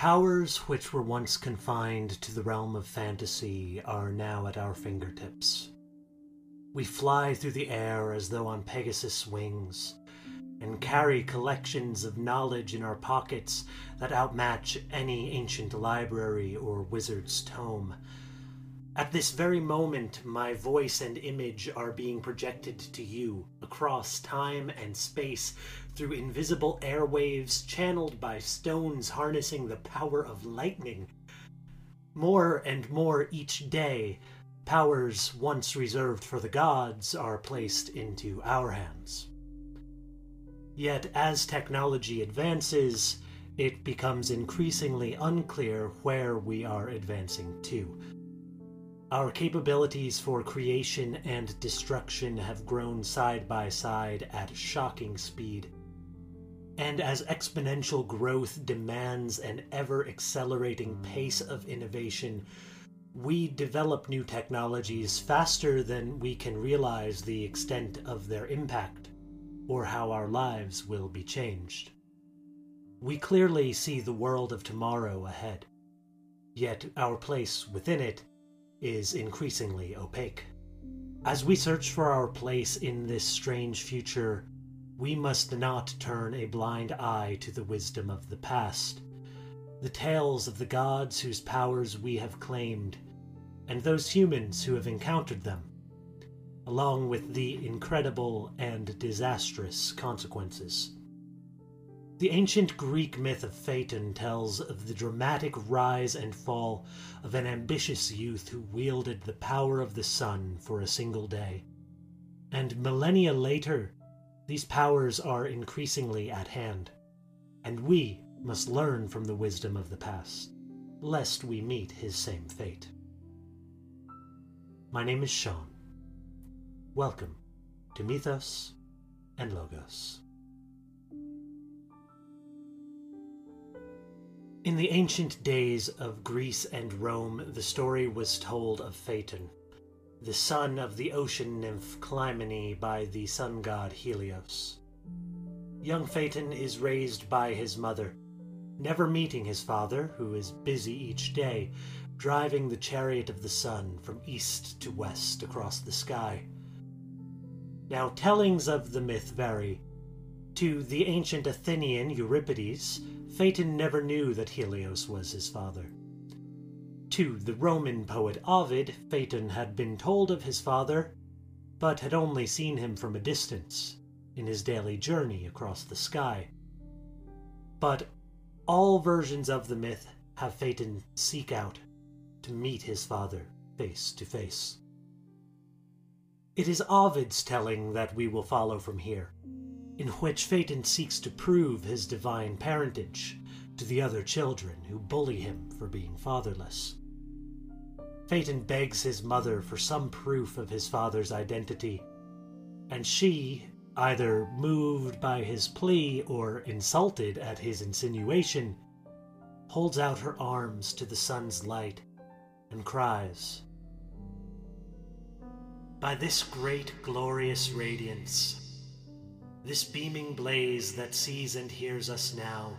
Powers which were once confined to the realm of fantasy are now at our fingertips. We fly through the air as though on Pegasus' wings, and carry collections of knowledge in our pockets that outmatch any ancient library or wizard's tome. At this very moment, my voice and image are being projected to you across time and space through invisible airwaves channeled by stones harnessing the power of lightning. More and more each day, powers once reserved for the gods are placed into our hands. Yet, as technology advances, it becomes increasingly unclear where we are advancing to. Our capabilities for creation and destruction have grown side by side at shocking speed. And as exponential growth demands an ever accelerating pace of innovation, we develop new technologies faster than we can realize the extent of their impact or how our lives will be changed. We clearly see the world of tomorrow ahead, yet our place within it is increasingly opaque. As we search for our place in this strange future, we must not turn a blind eye to the wisdom of the past, the tales of the gods whose powers we have claimed, and those humans who have encountered them, along with the incredible and disastrous consequences. The ancient Greek myth of Phaeton tells of the dramatic rise and fall of an ambitious youth who wielded the power of the sun for a single day. And millennia later, these powers are increasingly at hand, and we must learn from the wisdom of the past, lest we meet his same fate. My name is Sean. Welcome to Mythos and Logos. In the ancient days of Greece and Rome, the story was told of Phaeton, the son of the ocean nymph Clymene by the sun god Helios. Young Phaeton is raised by his mother, never meeting his father, who is busy each day driving the chariot of the sun from east to west across the sky. Now, tellings of the myth vary. To the ancient Athenian Euripides, Phaeton never knew that Helios was his father. To the Roman poet Ovid, Phaeton had been told of his father, but had only seen him from a distance in his daily journey across the sky. But all versions of the myth have Phaeton seek out to meet his father face to face. It is Ovid's telling that we will follow from here in which Phaeton seeks to prove his divine parentage to the other children who bully him for being fatherless. Phaeton begs his mother for some proof of his father's identity, and she, either moved by his plea or insulted at his insinuation, holds out her arms to the sun's light and cries. By this great glorious radiance, this beaming blaze that sees and hears us now,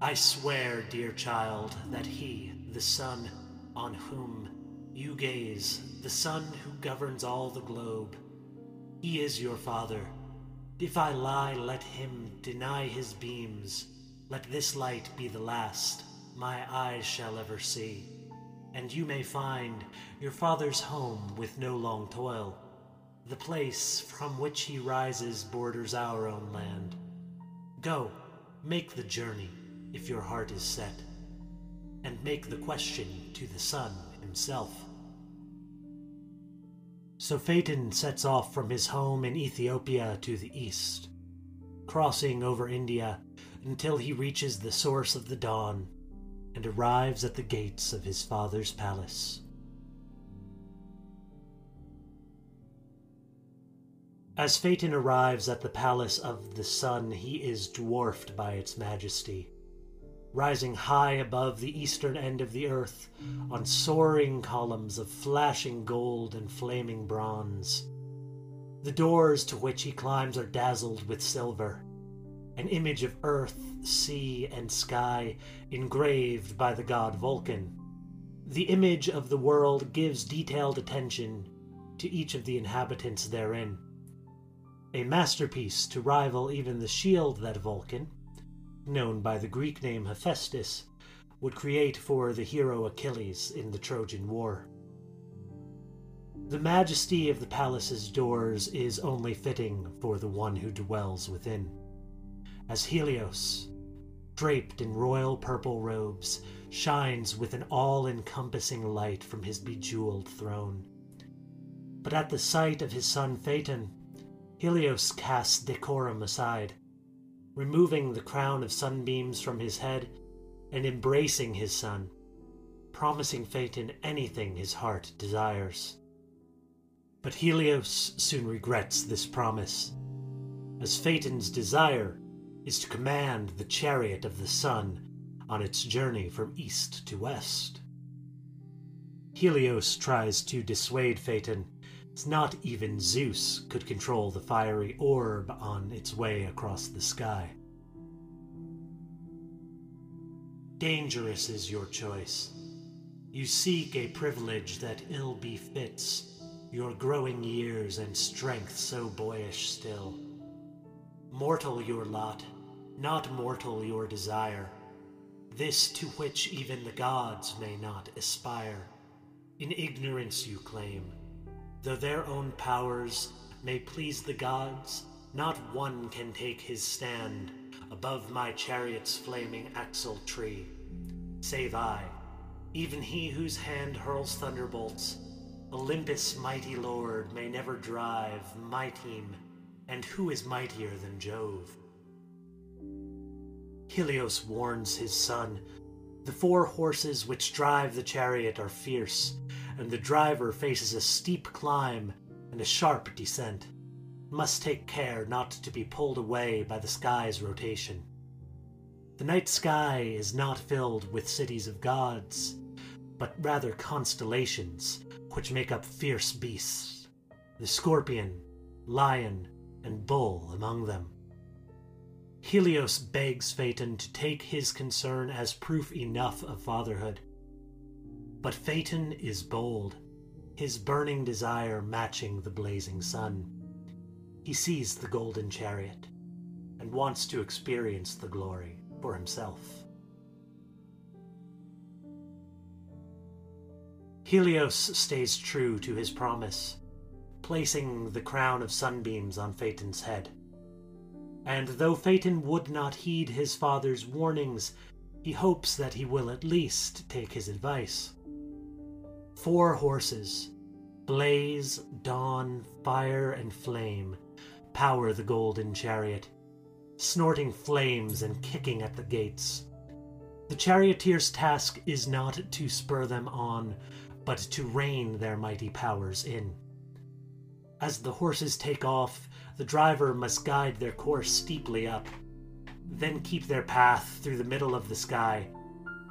I swear, dear child, that he, the sun, on whom you gaze, the sun who governs all the globe, he is your father. If I lie, let him deny his beams. Let this light be the last my eyes shall ever see. And you may find your father's home with no long toil the place from which he rises borders our own land. Go, make the journey, if your heart is set, and make the question to the sun himself. So Phaeton sets off from his home in Ethiopia to the east, crossing over India until he reaches the source of the dawn and arrives at the gates of his father's palace. As Phaeton arrives at the palace of the sun, he is dwarfed by its majesty. Rising high above the eastern end of the earth, on soaring columns of flashing gold and flaming bronze. The doors to which he climbs are dazzled with silver, an image of earth, sea, and sky engraved by the god Vulcan. The image of the world gives detailed attention to each of the inhabitants therein. A masterpiece to rival even the shield that Vulcan, known by the Greek name Hephaestus, would create for the hero Achilles in the Trojan War. The majesty of the palace's doors is only fitting for the one who dwells within. As Helios, draped in royal purple robes, shines with an all encompassing light from his bejeweled throne. But at the sight of his son Phaeton, Helios casts decorum aside, removing the crown of sunbeams from his head and embracing his son, promising Phaeton anything his heart desires. But Helios soon regrets this promise, as Phaeton's desire is to command the chariot of the sun on its journey from east to west. Helios tries to dissuade Phaeton, not even Zeus could control the fiery orb on its way across the sky. Dangerous is your choice. You seek a privilege that ill befits your growing years and strength so boyish still. Mortal your lot, not mortal your desire, this to which even the gods may not aspire. In ignorance you claim, though their own powers may please the gods, not one can take his stand above my chariot's flaming axle tree, save I, even he whose hand hurls thunderbolts Olympus' mighty lord may never drive my team, and who is mightier than Jove? Helios warns his son. The four horses which drive the chariot are fierce, and the driver faces a steep climb and a sharp descent. Must take care not to be pulled away by the sky's rotation. The night sky is not filled with cities of gods, but rather constellations which make up fierce beasts, the scorpion, lion, and bull among them. Helios begs Phaeton to take his concern as proof enough of fatherhood. But Phaeton is bold, his burning desire matching the blazing sun. He sees the golden chariot and wants to experience the glory for himself. Helios stays true to his promise, placing the crown of sunbeams on Phaeton's head. And though Phaeton would not heed his father's warnings, he hopes that he will at least take his advice. Four horses, Blaze, Dawn, Fire, and Flame, power the golden chariot, snorting flames and kicking at the gates. The charioteer's task is not to spur them on, but to rein their mighty powers in. As the horses take off, the driver must guide their course steeply up, then keep their path through the middle of the sky,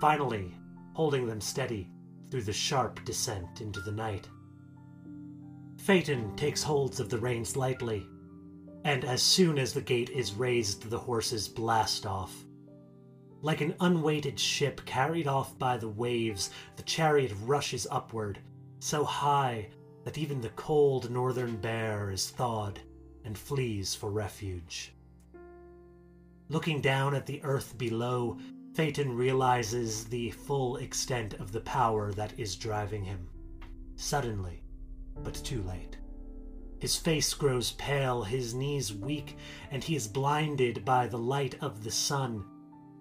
finally holding them steady through the sharp descent into the night. Phaeton takes holds of the reins lightly, and as soon as the gate is raised, the horses blast off. Like an unweighted ship carried off by the waves, the chariot rushes upward, so high that even the cold northern bear is thawed and flees for refuge. Looking down at the earth below, Phaeton realizes the full extent of the power that is driving him. Suddenly, but too late. His face grows pale, his knees weak, and he is blinded by the light of the sun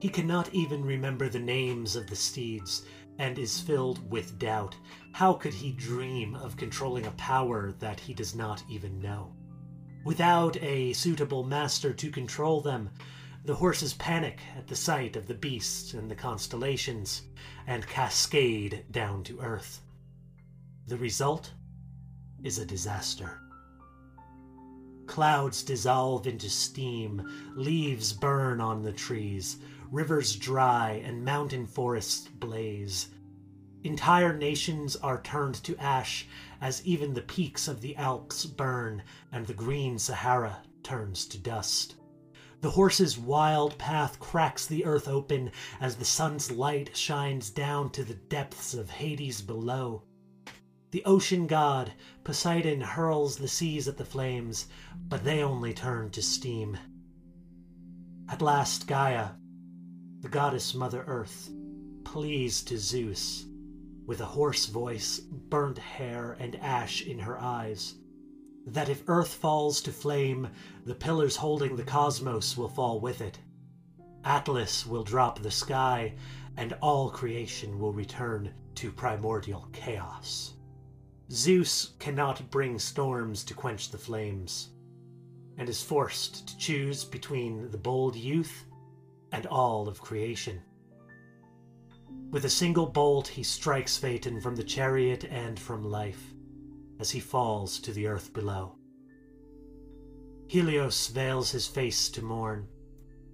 he cannot even remember the names of the steeds and is filled with doubt. How could he dream of controlling a power that he does not even know? Without a suitable master to control them, the horses panic at the sight of the beasts and the constellations and cascade down to earth. The result is a disaster. Clouds dissolve into steam, leaves burn on the trees, rivers dry, and mountain forests blaze. Entire nations are turned to ash as even the peaks of the Alps burn and the green Sahara turns to dust. The horse's wild path cracks the earth open as the sun's light shines down to the depths of Hades below. The ocean god, Poseidon, hurls the seas at the flames, but they only turn to steam. At last, Gaia, the goddess Mother Earth, pleads to Zeus, with a hoarse voice, burnt hair, and ash in her eyes that if Earth falls to flame, the pillars holding the cosmos will fall with it. Atlas will drop the sky, and all creation will return to primordial chaos. Zeus cannot bring storms to quench the flames, and is forced to choose between the bold youth and all of creation. With a single bolt, he strikes Phaeton from the chariot and from life as he falls to the earth below. Helios veils his face to mourn,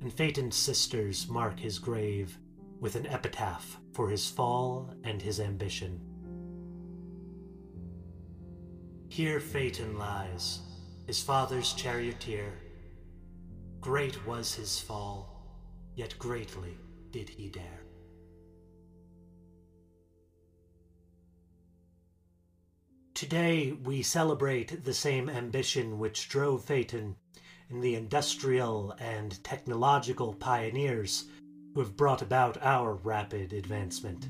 and Phaeton's sisters mark his grave with an epitaph for his fall and his ambition. Here Phaeton lies, his father's charioteer. Great was his fall, yet greatly did he dare. Today we celebrate the same ambition which drove Phaeton in the industrial and technological pioneers who have brought about our rapid advancement.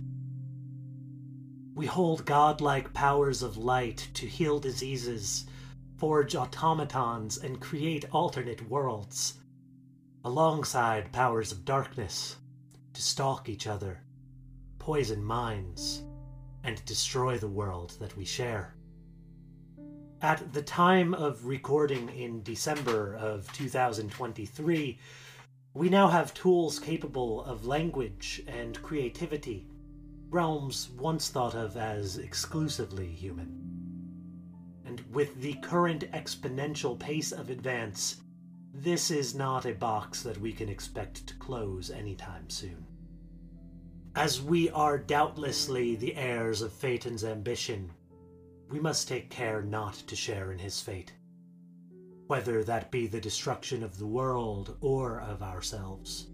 We hold godlike powers of light to heal diseases, forge automatons, and create alternate worlds, alongside powers of darkness to stalk each other, poison minds, and destroy the world that we share. At the time of recording in December of 2023, we now have tools capable of language and creativity, realms once thought of as exclusively human. And with the current exponential pace of advance, this is not a box that we can expect to close anytime soon. As we are doubtlessly the heirs of Phaeton's ambition, we must take care not to share in his fate, whether that be the destruction of the world or of ourselves.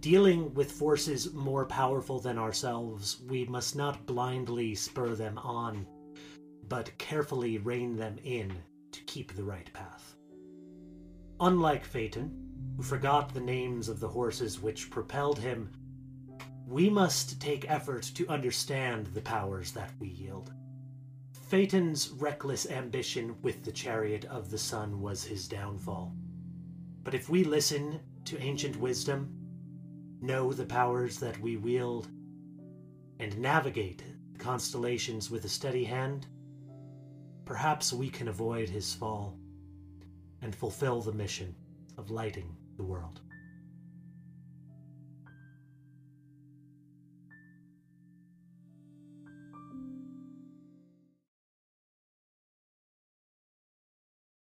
Dealing with forces more powerful than ourselves, we must not blindly spur them on, but carefully rein them in to keep the right path. Unlike Phaeton, who forgot the names of the horses which propelled him we must take effort to understand the powers that we yield. Phaeton's reckless ambition with the chariot of the sun was his downfall. But if we listen to ancient wisdom, know the powers that we wield, and navigate the constellations with a steady hand, perhaps we can avoid his fall and fulfill the mission of lighting the world.